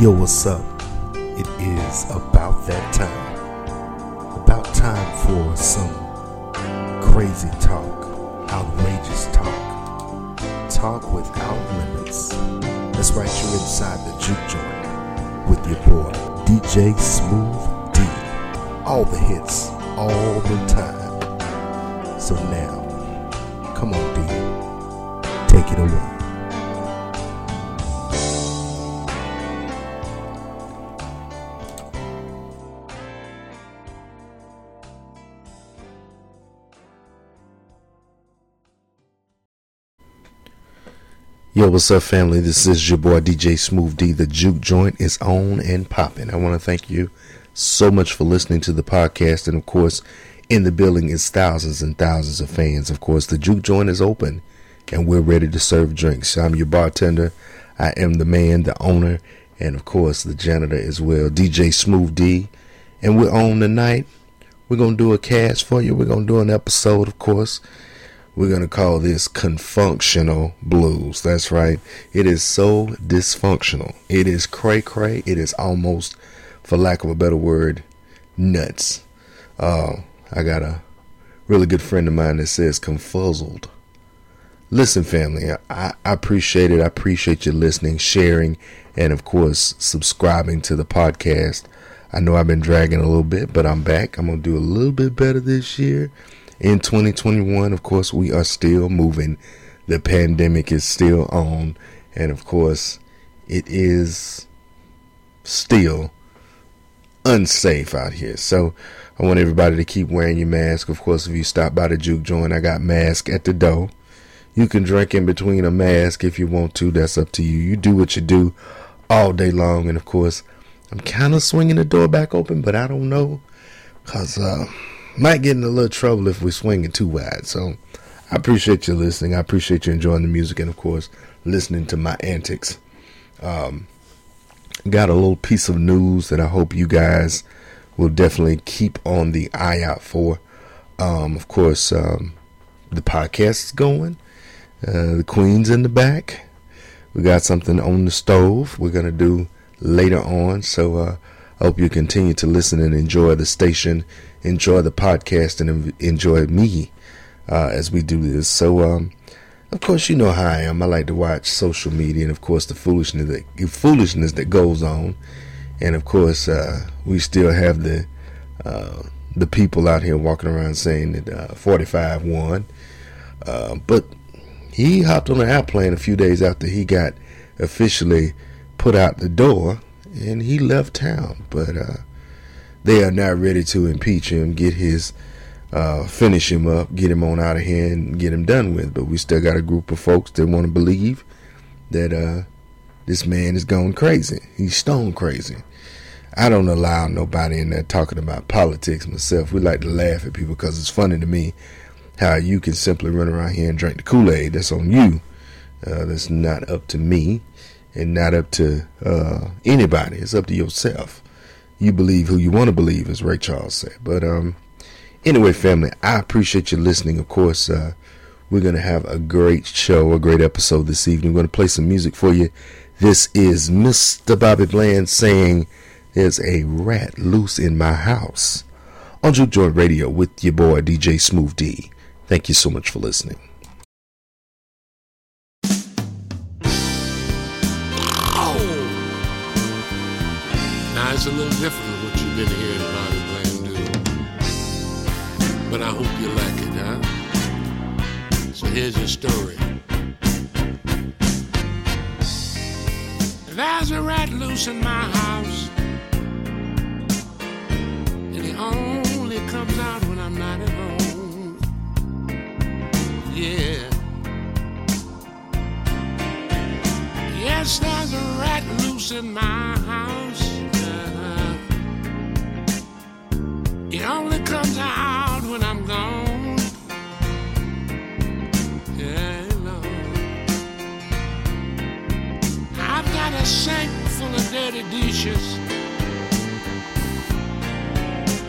Yo, what's up? It is about that time. About time for some crazy talk, outrageous talk, talk without limits. That's right, you're inside the juke joint with your boy, DJ Smooth D. All the hits, all the time. So now, come on, D. Take it away. What's up, family? This is your boy DJ Smooth D. The Juke Joint is on and popping. I want to thank you so much for listening to the podcast. And of course, in the building is thousands and thousands of fans. Of course, the Juke Joint is open and we're ready to serve drinks. I'm your bartender. I am the man, the owner, and of course, the janitor as well, DJ Smooth D. And we're on tonight. We're going to do a cast for you. We're going to do an episode, of course. We're going to call this confunctional blues. That's right. It is so dysfunctional. It is cray cray. It is almost, for lack of a better word, nuts. Uh, I got a really good friend of mine that says confuzzled. Listen, family, I, I appreciate it. I appreciate you listening, sharing, and of course, subscribing to the podcast. I know I've been dragging a little bit, but I'm back. I'm going to do a little bit better this year in 2021, of course, we are still moving. The pandemic is still on. And of course, it is still unsafe out here. So I want everybody to keep wearing your mask. Of course, if you stop by the juke joint, I got mask at the door. You can drink in between a mask if you want to. That's up to you. You do what you do all day long. And of course, I'm kind of swinging the door back open, but I don't know because uh, might get in a little trouble if we swing it too wide. So I appreciate you listening. I appreciate you enjoying the music and, of course, listening to my antics. Um, got a little piece of news that I hope you guys will definitely keep on the eye out for. Um, of course, um, the podcast is going. Uh, the Queen's in the back. We got something on the stove we're going to do later on. So uh, I hope you continue to listen and enjoy the station enjoy the podcast and enjoy me uh, as we do this. So, um, of course, you know how I am. I like to watch social media and, of course, the foolishness that foolishness that goes on. And of course, uh, we still have the uh, the people out here walking around saying that uh, 45 won. Uh, but he hopped on an airplane a few days after he got officially put out the door, and he left town. But uh, they are not ready to impeach him, get his uh, finish him up, get him on out of here, and get him done with. But we still got a group of folks that want to believe that uh, this man is going crazy. He's stone crazy. I don't allow nobody in there talking about politics myself. We like to laugh at people because it's funny to me how you can simply run around here and drink the Kool Aid. That's on you. Uh, that's not up to me and not up to uh, anybody. It's up to yourself you believe who you want to believe, as Ray Charles said. But um, anyway, family, I appreciate you listening. Of course, uh, we're going to have a great show, a great episode this evening. We're going to play some music for you. This is Mr. Bobby Bland saying, There's a rat loose in my house on Juke Joint Radio with your boy DJ Smooth D. Thank you so much for listening. It's a little different than what you've been hearing Bobby Bland do. But I hope you like it, huh? So here's your story. There's a rat loose in my house, and he only comes out when I'm not at home. Yeah. Yes, there's a rat loose in my house. It only comes out when I'm gone. Yeah, Lord. I've got a sink full of dirty dishes.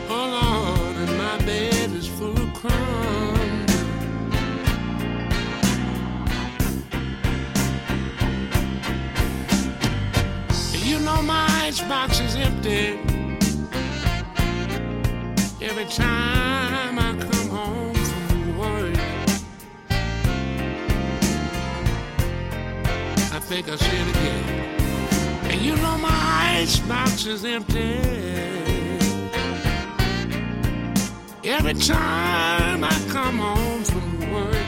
Oh Lord, and my bed is full of crumbs. You know my icebox is empty. Every time I come home from work, I think I'll it again. And you know my icebox is empty. Every time I come home from work,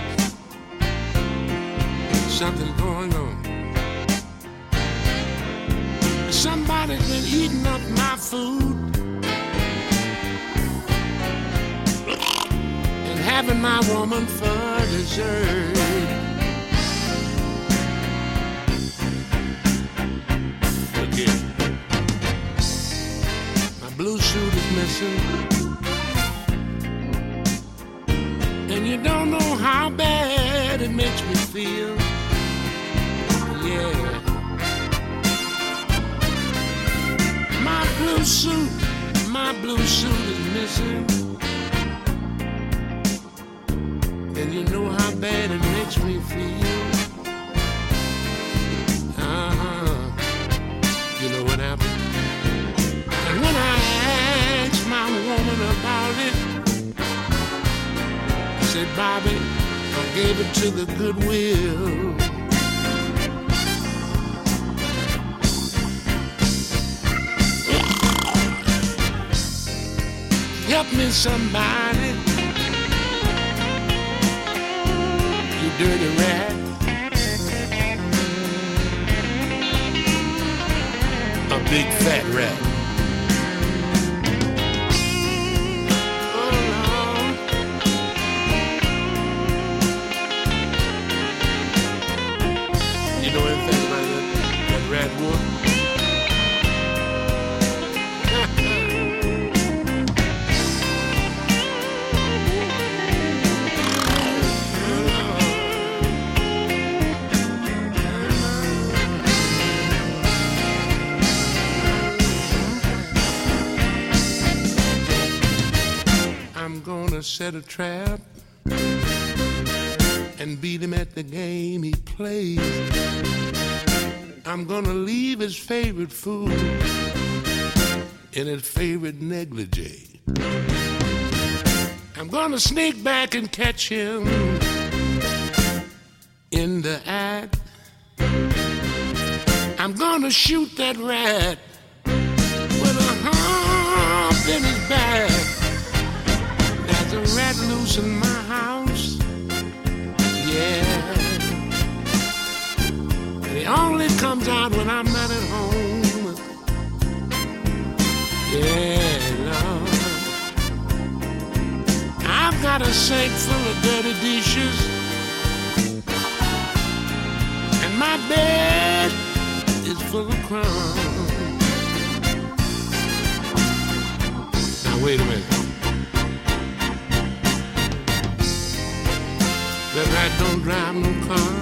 something's going on. Somebody's been eating up my food having my woman for dessert. Look here. My blue suit is missing. And you don't know how bad it makes me feel. Yeah. My blue suit, my blue suit is missing. You know how bad it makes me feel. Uh-huh. You know what happened? And when I asked my woman about it, she said, Bobby, I gave it to the Goodwill. Help me, somebody. Dirty rat. A big fat rat. Set a trap and beat him at the game he plays. I'm gonna leave his favorite food in his favorite negligee. I'm gonna sneak back and catch him in the act. I'm gonna shoot that rat a rat loose in my house. Yeah. It only comes out when I'm not at home. Yeah, Lord. I've got a sink full of dirty dishes. And my bed is full of crumbs. Now, wait a minute. That rat don't drive no car.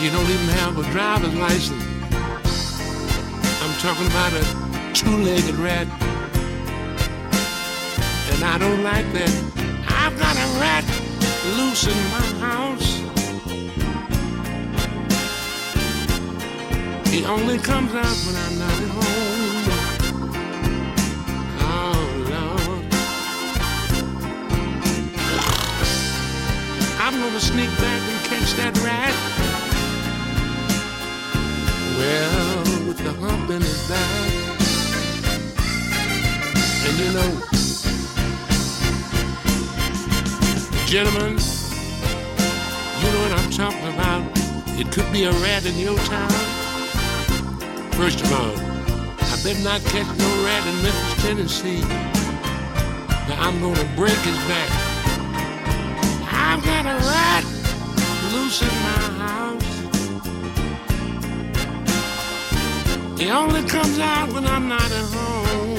He don't even have a driver's license. I'm talking about a two-legged rat. And I don't like that. I've got a rat loose in my house. He only comes out when I'm not at home. I'm gonna sneak back and catch that rat. Well, with the hump in his back. And you know, gentlemen, you know what I'm talking about. It could be a rat in your town. First of all, I better not catch no rat in Memphis, Tennessee. Now I'm gonna break his back. I've got a rat loose in my house. He only comes out when I'm not at home.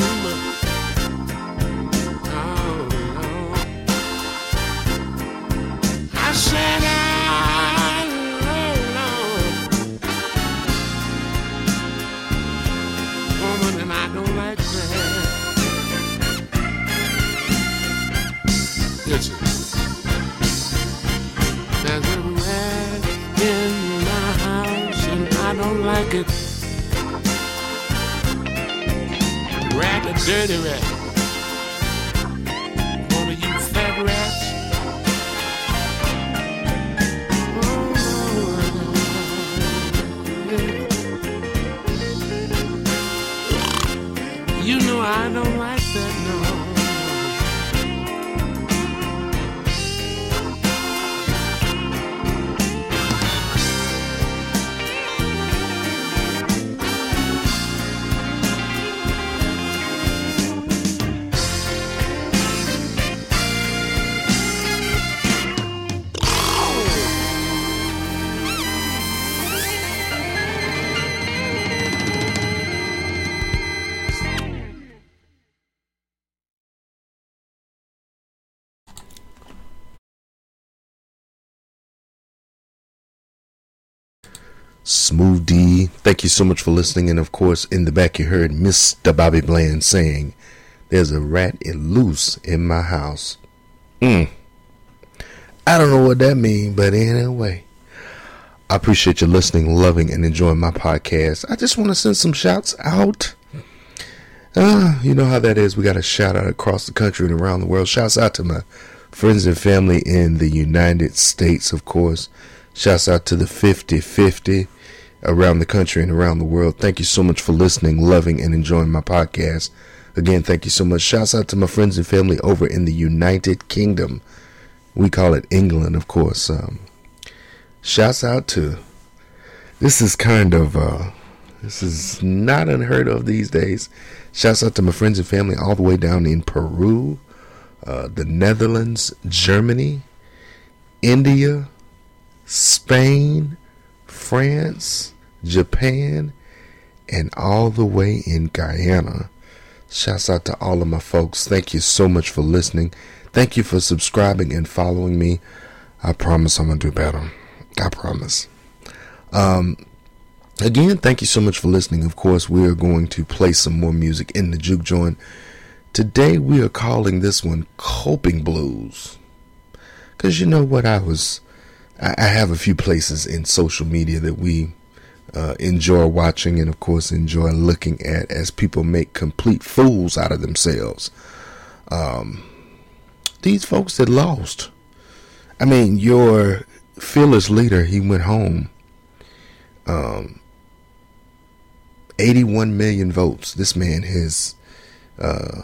Oh, Lord. I said, I, Lord, woman, and I don't like that. Listen. Like it. the dirty rat. One of you fat rats. Oh, you know I don't like Smooth D, thank you so much for listening. And of course, in the back, you heard Mr. Bobby Bland saying, There's a rat loose in my house. Mm. I don't know what that means, but anyway, I appreciate you listening, loving, and enjoying my podcast. I just want to send some shouts out. Uh, you know how that is. We got a shout out across the country and around the world. Shouts out to my friends and family in the United States, of course. Shouts out to the 50 50 around the country and around the world. Thank you so much for listening, loving, and enjoying my podcast. Again, thank you so much. Shouts out to my friends and family over in the United Kingdom. We call it England, of course. Um, shouts out to this is kind of uh, this is not unheard of these days. Shouts out to my friends and family all the way down in Peru, uh, the Netherlands, Germany, India, Spain, France, Japan, and all the way in Guyana. Shouts out to all of my folks. Thank you so much for listening. Thank you for subscribing and following me. I promise I'm going to do better. I promise. Um, again, thank you so much for listening. Of course, we are going to play some more music in the juke joint. Today, we are calling this one Coping Blues. Because you know what? I was. I have a few places in social media that we uh, enjoy watching and, of course, enjoy looking at as people make complete fools out of themselves. Um, these folks that lost. I mean, your fearless leader, he went home. Um, 81 million votes. This man has, uh,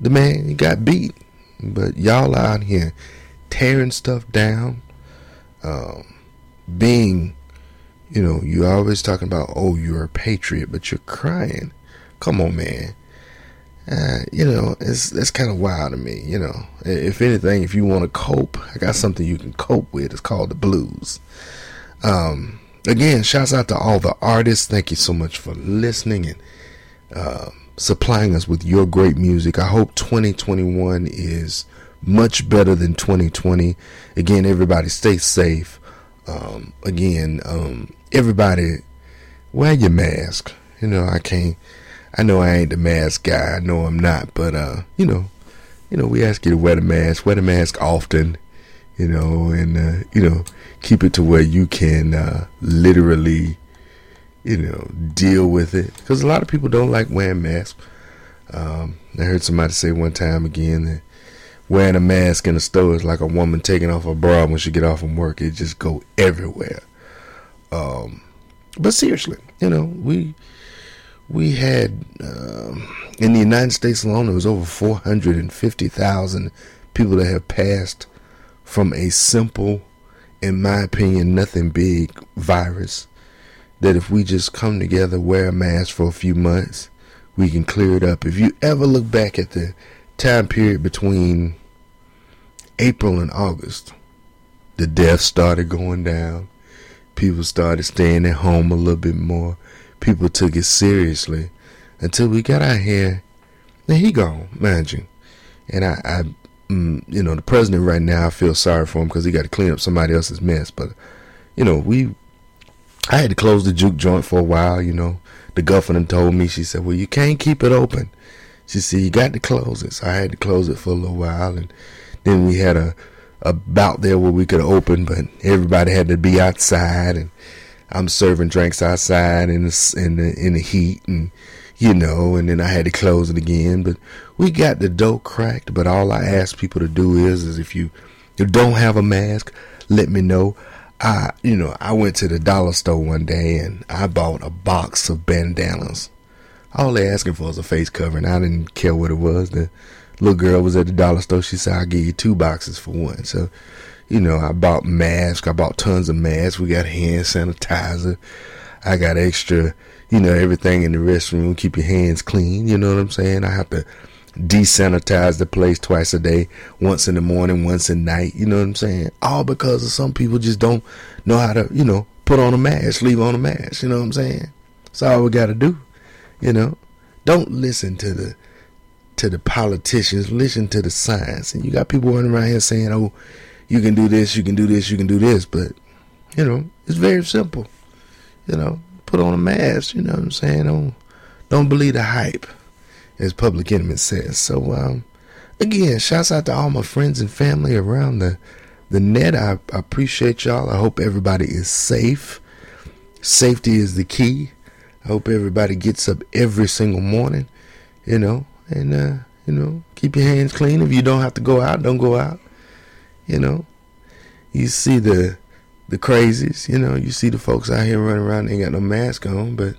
the man, he got beat. But y'all out here tearing stuff down, um, being, you know, you always talking about, oh, you're a patriot, but you're crying. Come on, man. Uh, you know, it's that's kind of wild to me. You know, if anything, if you want to cope, I got something you can cope with. It's called the blues. Um, again, shouts out to all the artists. Thank you so much for listening and uh, supplying us with your great music. I hope 2021 is much better than 2020. Again, everybody stay safe. Um, again, um, everybody wear your mask. You know, I can't. I know I ain't the mask guy. I know I'm not, but uh, you know, you know, we ask you to wear the mask. Wear the mask often. You know, and uh, you know, keep it to where you can uh, literally, you know, deal with it. Because a lot of people don't like wearing masks. Um, I heard somebody say one time again that wearing a mask in a store is like a woman taking off her bra when she get off from work. It just go everywhere. Um, but seriously, you know, we we had um, in the United States alone, there was over 450,000 people that have passed from a simple, in my opinion, nothing big virus. That if we just come together, wear a mask for a few months, we can clear it up. If you ever look back at the time period between April and August, the deaths started going down. People started staying at home a little bit more. People took it seriously until we got out here. And he gone, mind you. And I, I mm, you know, the president right now, I feel sorry for him because he got to clean up somebody else's mess. But, you know, we, I had to close the juke joint for a while. You know, the governor told me, she said, well, you can't keep it open. She said, you got to close it. So I had to close it for a little while. And then we had a, a bout there where we could open, but everybody had to be outside. And I'm serving drinks outside in the, in the, in the heat and you know, and then I had to close it again. But we got the dough cracked. But all I ask people to do is, is if you, you don't have a mask, let me know. I, you know, I went to the dollar store one day and I bought a box of bandanas. All they asking for is a face covering. I didn't care what it was. The little girl was at the dollar store. She said, "I'll give you two boxes for one." So, you know, I bought masks. I bought tons of masks. We got hand sanitizer. I got extra you know, everything in the restroom, keep your hands clean. You know what I'm saying? I have to desanitize the place twice a day, once in the morning, once at night. You know what I'm saying? All because of some people just don't know how to, you know, put on a mask, leave on a mask. You know what I'm saying? That's all we got to do. You know, don't listen to the to the politicians. Listen to the science. And you got people running around here saying, "Oh, you can do this, you can do this, you can do this," but you know, it's very simple. You know, put on a mask. You know what I'm saying? Don't don't believe the hype, as Public Enemy says. So um, again, shouts out to all my friends and family around the the net. I, I appreciate y'all. I hope everybody is safe. Safety is the key. I hope everybody gets up every single morning, you know, and uh, you know, keep your hands clean. If you don't have to go out, don't go out. You know, you see the the crazies. You know, you see the folks out here running around, they ain't got no mask on, but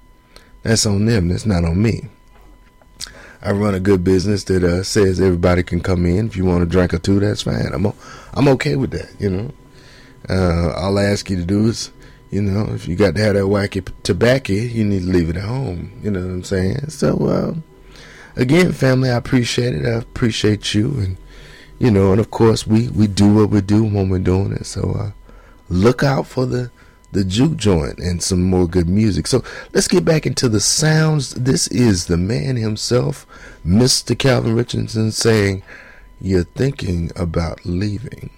that's on them. That's not on me. I run a good business that uh, says everybody can come in. If you want a drink or two, that's fine. I'm o- I'm okay with that. You know, uh, all I ask you to do is, you know, if you got to have that wacky tobacco, you need to leave it at home. You know what I'm saying? So, uh, again, family, I appreciate it. I appreciate you, and you know, and of course, we we do what we do when we're doing it. So, uh, look out for the the juke joint and some more good music. So let's get back into the sounds. This is the man himself, Mr. Calvin Richardson, saying, "You're thinking about leaving,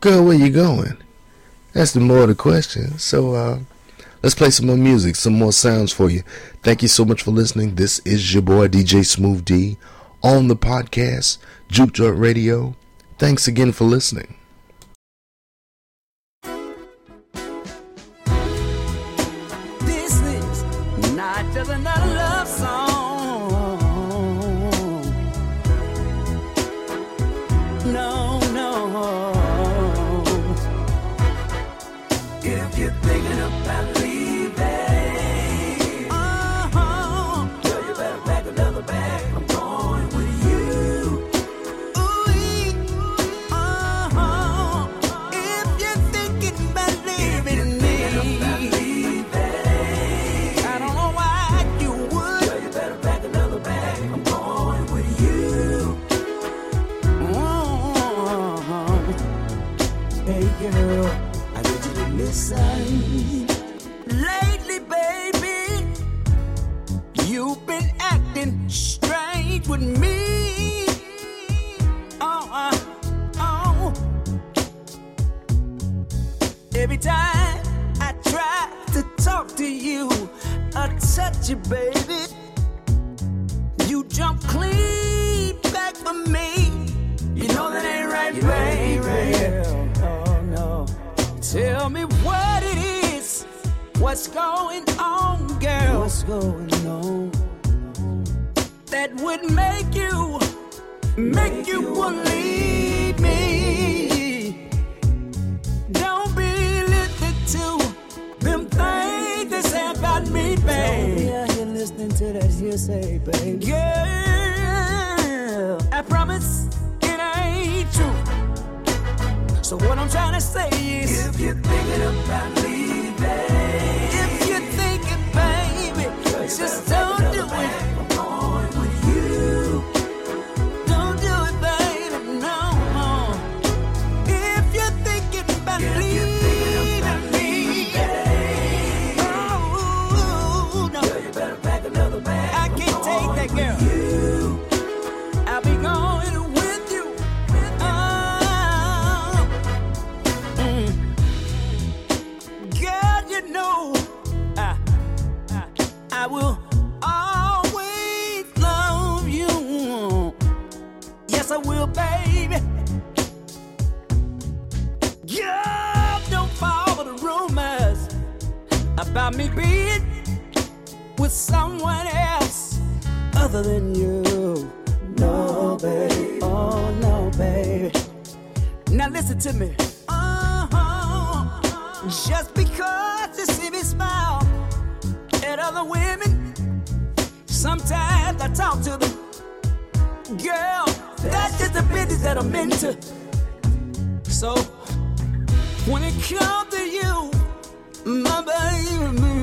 girl. Where you going?" That's the more of the question. So uh, let's play some more music, some more sounds for you. Thank you so much for listening. This is your boy DJ Smooth D on the podcast Juke Joint Radio. Thanks again for listening. About me babe. Yeah you are listening to that you say babe. Yeah I promise can I tell So what I'm trying to say is if you're thinking about me being with someone else. other than you. No, baby. Oh, no, baby. Now listen to me. Oh, just because you see me smile at other women, sometimes I talk to them. Girl, that's just the business that I'm into. So, when it comes to you, my baby.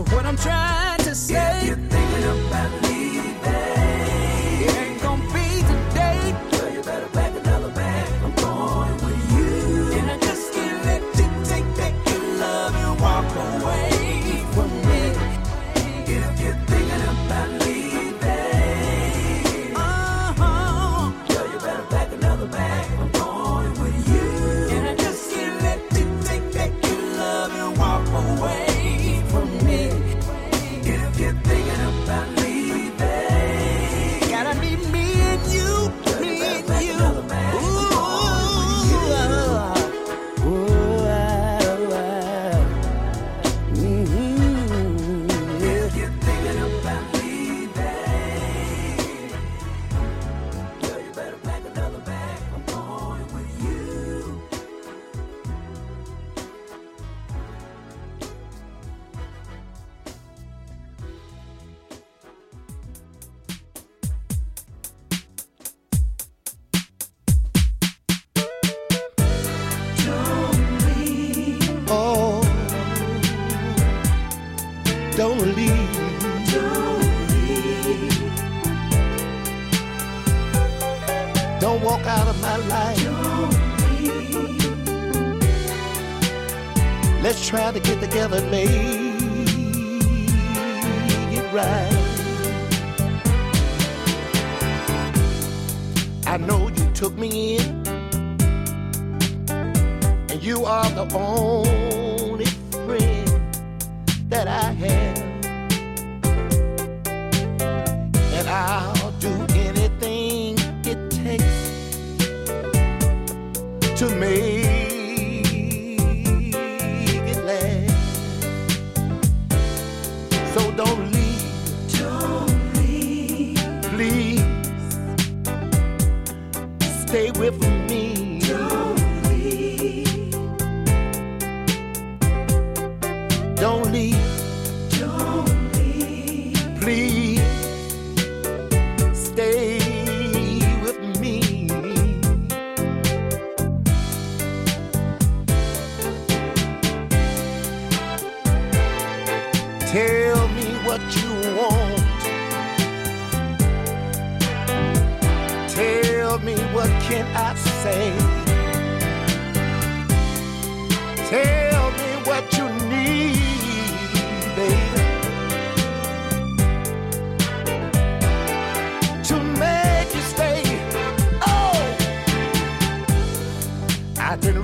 So what I'm trying Don't walk out of my life. Let's try to get together and make it right. I know you took me in, and you are the only friend that I had.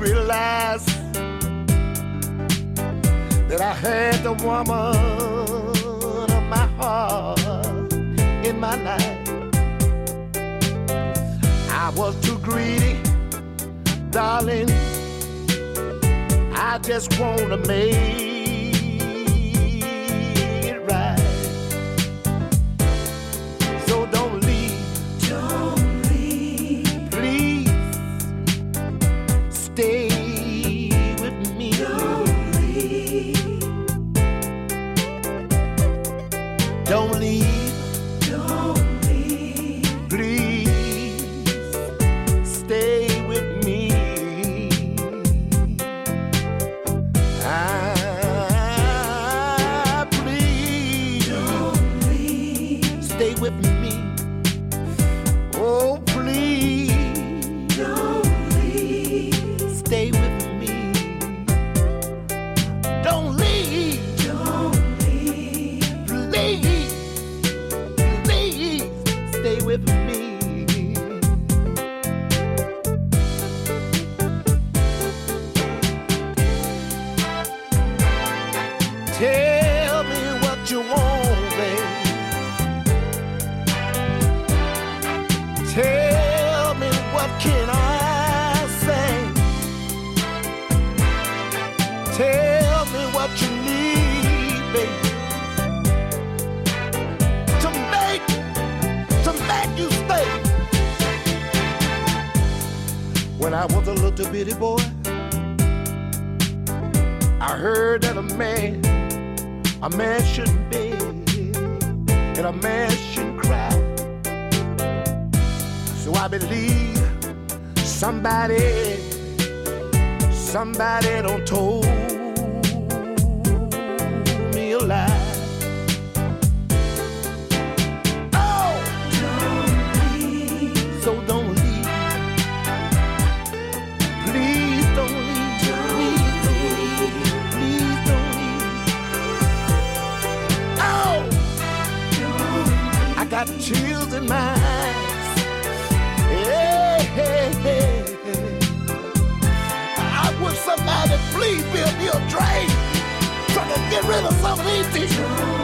realize that I had the woman of my heart in my life. I was too greedy, darling. I just wanna make late to make to make you stay. When I was a little bitty boy, I heard that a man, a man shouldn't beg, and a man shouldn't cry. So I believe somebody, somebody don't told me some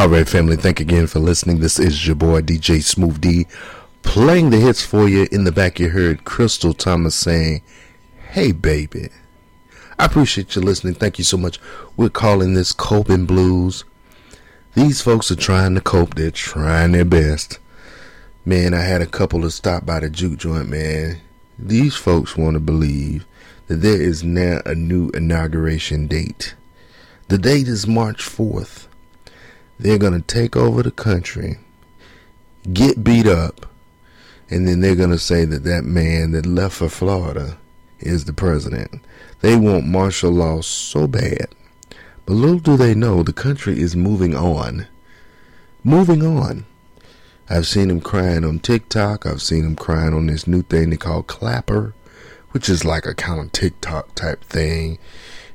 All right, family. Thank you again for listening. This is your boy DJ Smooth D playing the hits for you. In the back, you heard Crystal Thomas saying, "Hey, baby." I appreciate you listening. Thank you so much. We're calling this coping blues. These folks are trying to cope. They're trying their best. Man, I had a couple to stop by the juke joint, man. These folks want to believe that there is now a new inauguration date. The date is March 4th. They're going to take over the country, get beat up, and then they're going to say that that man that left for Florida is the president. They want martial law so bad. But little do they know the country is moving on. Moving on. I've seen him crying on TikTok. I've seen him crying on this new thing they call Clapper, which is like a kind of TikTok type thing.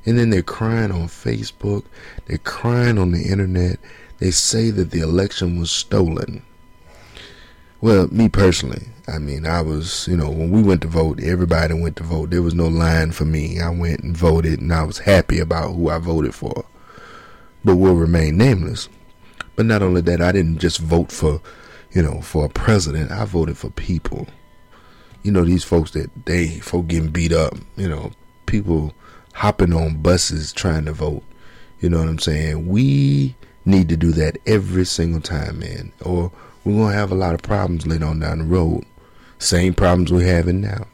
And then they're crying on Facebook. They're crying on the internet. They say that the election was stolen. Well, me personally, I mean, I was, you know, when we went to vote, everybody went to vote. There was no line for me. I went and voted, and I was happy about who I voted for. But will remain nameless. But not only that, I didn't just vote for, you know, for a president. I voted for people. You know, these folks that they folk getting beat up. You know, people hopping on buses trying to vote. You know what I'm saying? We need to do that every single time, man. Or we're gonna have a lot of problems later on down the road. Same problems we're having now.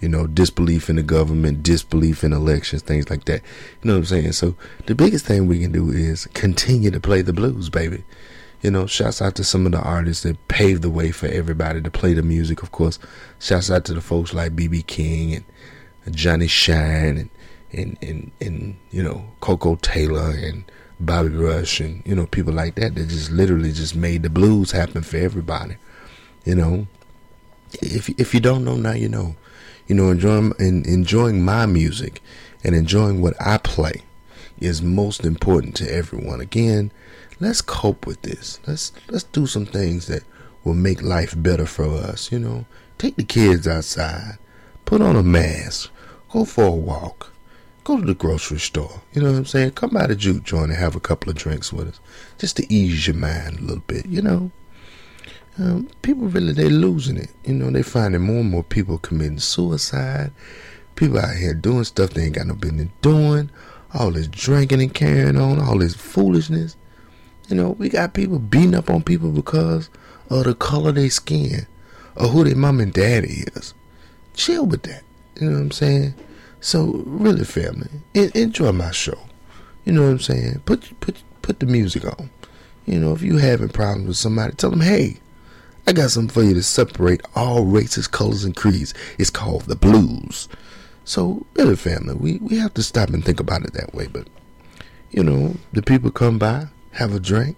You know, disbelief in the government, disbelief in elections, things like that. You know what I'm saying? So the biggest thing we can do is continue to play the blues, baby. You know, shouts out to some of the artists that paved the way for everybody to play the music, of course. Shouts out to the folks like BB King and Johnny Shine and and, and, and you know, Koko Taylor and Bobby Rush and, you know, people like that that just literally just made the blues happen for everybody. You know, if if you don't know now, you know. You know, enjoying enjoying my music and enjoying what I play is most important to everyone. Again, let's cope with this. Let's let's do some things that will make life better for us. You know, take the kids outside, put on a mask, go for a walk, go to the grocery store. You know what I'm saying? Come by the juke joint and have a couple of drinks with us, just to ease your mind a little bit. You know, um, people really they losing it. You know, they finding more and more people committing suicide. People out here doing stuff they ain't got no business doing. All this drinking and carrying on, all this foolishness. You know, we got people beating up on people because of the color their skin or who their mom and daddy is. Chill with that. You know what I'm saying? So really, family, enjoy my show. You know what I'm saying? Put put put the music on. You know, if you having problems with somebody, tell them, hey, I got something for you to separate all races, colors, and creeds. It's called the blues. So, really, family, we, we have to stop and think about it that way. But, you know, the people come by, have a drink.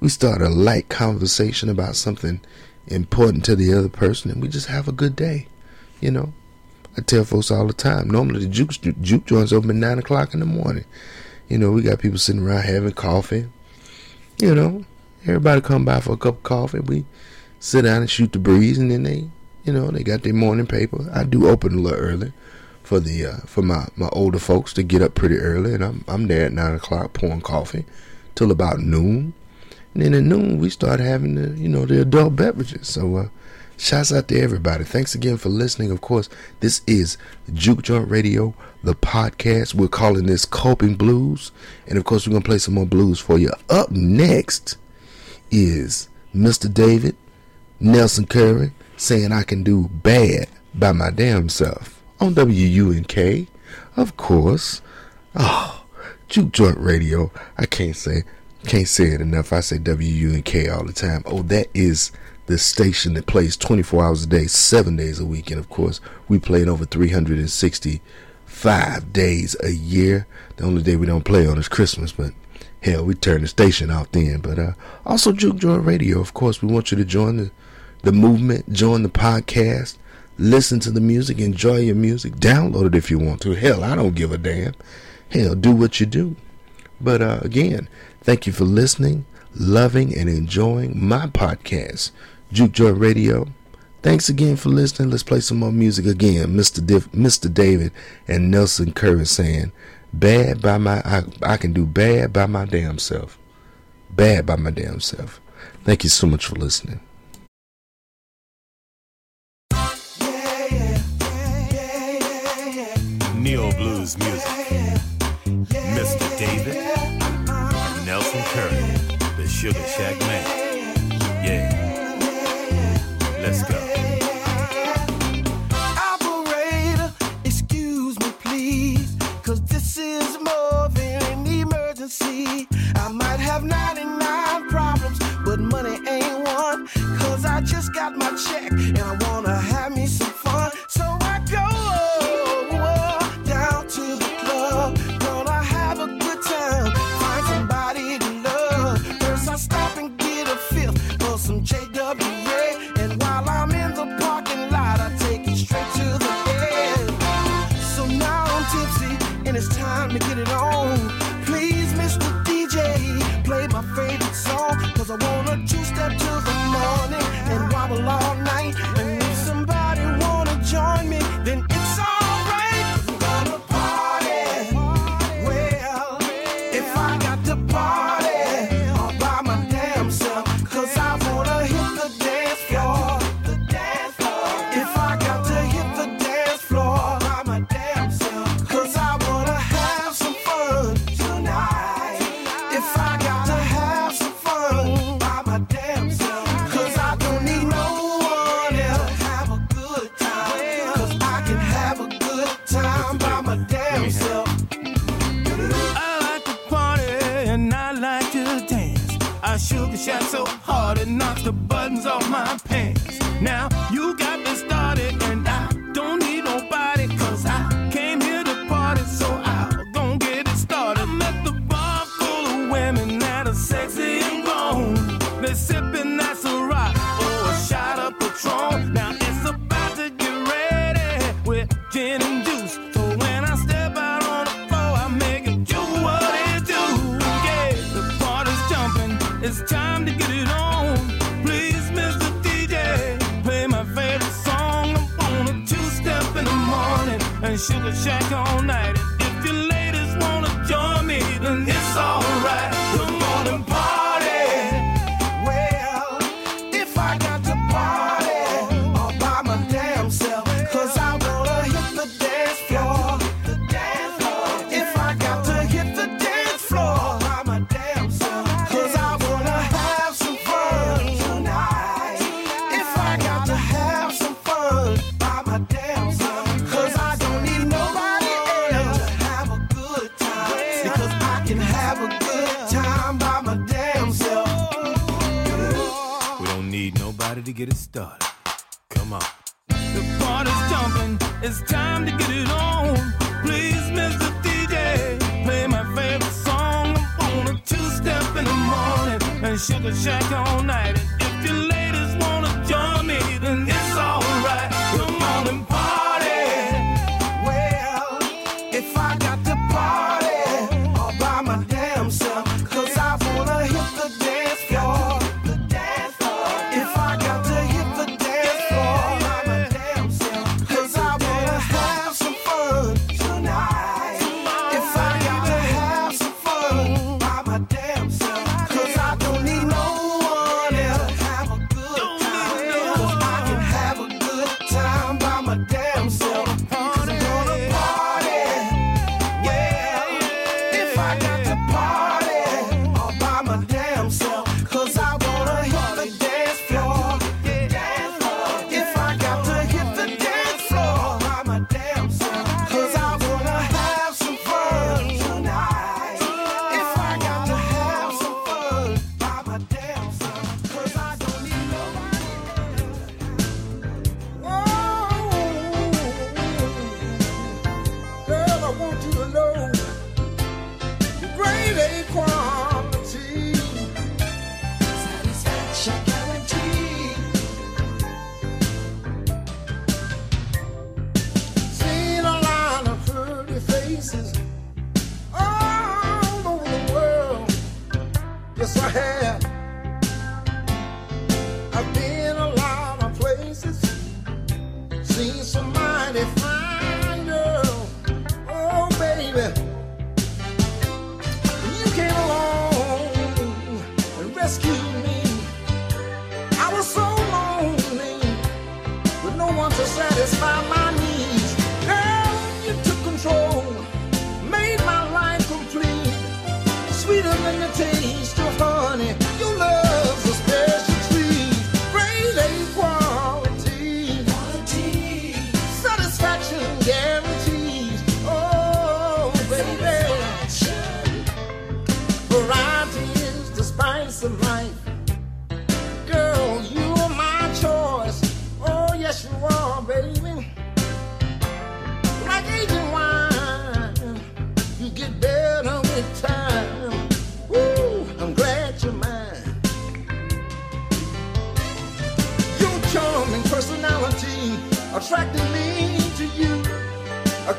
We start a light conversation about something important to the other person, and we just have a good day. You know, I tell folks all the time. Normally, the juke, juke joint's open at 9 o'clock in the morning. You know, we got people sitting around having coffee. You know, everybody come by for a cup of coffee. We sit down and shoot the breeze, and then they, you know, they got their morning paper. I do open a little early for the uh, for my, my older folks to get up pretty early, and I'm I'm there at nine o'clock pouring coffee till about noon, and then at noon we start having the you know the adult beverages. So uh, shouts out to everybody. Thanks again for listening. Of course, this is Juke Joint Radio, the podcast. We're calling this Coping Blues, and of course we're gonna play some more blues for you. Up next is Mr. David Nelson Curry saying I can do bad by my damn self on WUNK, of course. Oh, Juke Joint Radio. I can't say can't say it enough. I say WUNK all the time. Oh, that is the station that plays 24 hours a day, seven days a week, and of course we play it over 365 days a year. The only day we don't play on is Christmas, but hell, we turn the station off then. But uh, also Juke Joint Radio. Of course, we want you to join the the movement, join the podcast, listen to the music, enjoy your music, download it if you want to. Hell, I don't give a damn. Hell, do what you do. But uh, again, thank you for listening, loving, and enjoying my podcast, Juke Joint Radio. Thanks again for listening. Let's play some more music again. Mr. Mr. David and Nelson Curry saying, "Bad by my, I, I can do bad by my damn self. Bad by my damn self." Thank you so much for listening. Neo Blues music. Mr. David, Nelson Curry, the Sugar Shack have 99 problems, but money ain't one. Cause I just got my check and I wanna have. Mississippi.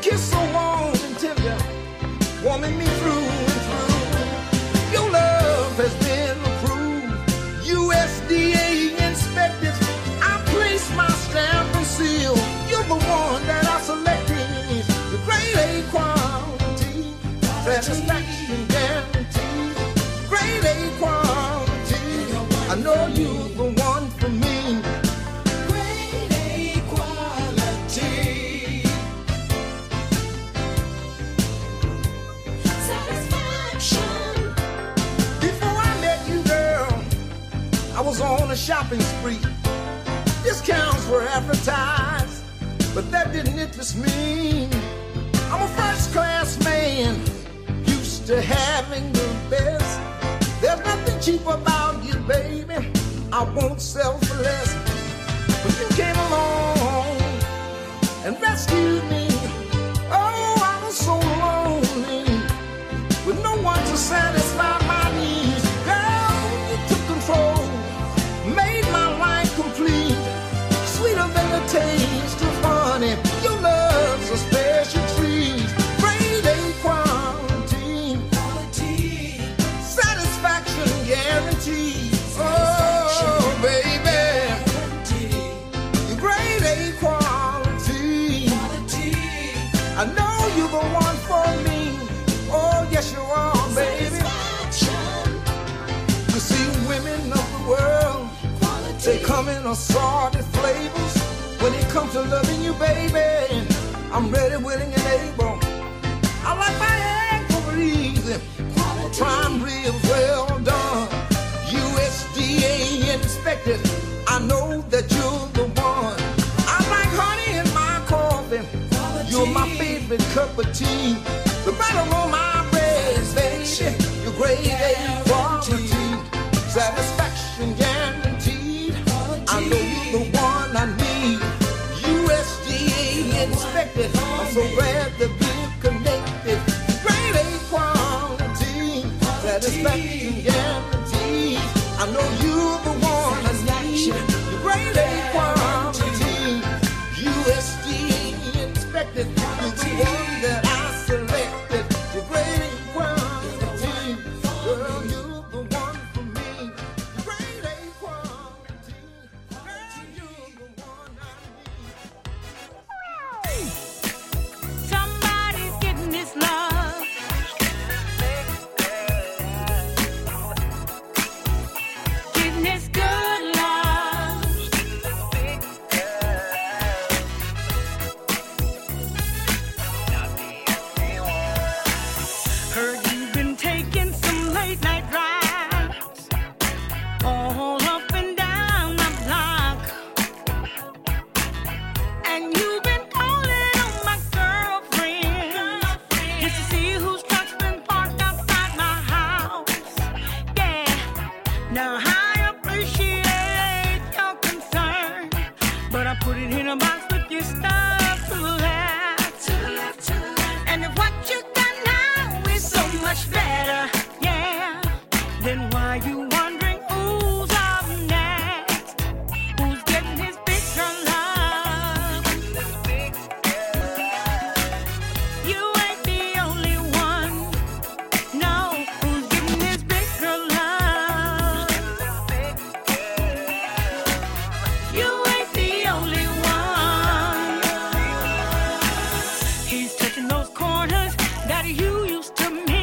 kiss so warm and tender, warming me through and through. Your love has been approved, USDA inspected. I place my stamp and seal. You're the one that I selected. The great A quality, satisfaction guaranteed. Great A quality. I know you're the one. a shopping spree. Discounts were advertised, but that didn't interest me. I'm a first class man, used to having the best. There's nothing cheap about you, baby. I won't sell for less. no salty flavors. When it comes to loving you, baby, I'm ready, willing, and able. I like my egg over easy, prime ribs well done. USDA inspected. I know that you're the one. I like honey in my coffee. You're my favorite cup of tea. in those corners that you used to meet.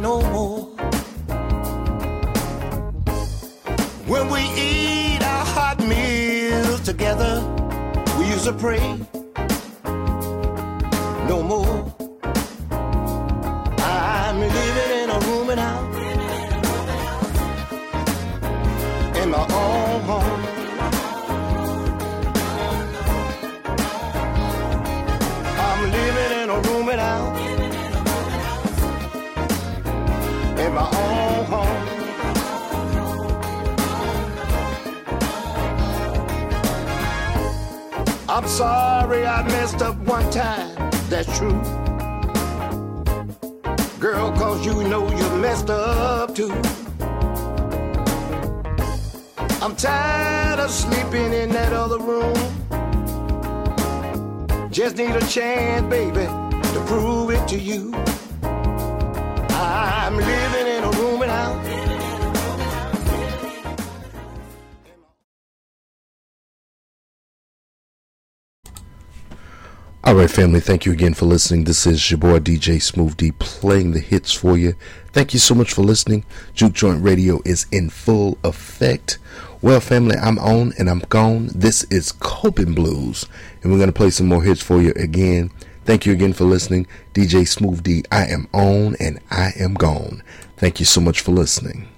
No more. When we eat our hot meals together, we used to pray. Sorry I messed up one time, that's true. Girl, cause you know you messed up too. I'm tired of sleeping in that other room. Just need a chance, baby, to prove it to you. All right, family, thank you again for listening. This is your boy DJ Smooth D playing the hits for you. Thank you so much for listening. Juke Joint Radio is in full effect. Well, family, I'm on and I'm gone. This is Coping Blues, and we're going to play some more hits for you again. Thank you again for listening. DJ Smooth D, I am on and I am gone. Thank you so much for listening.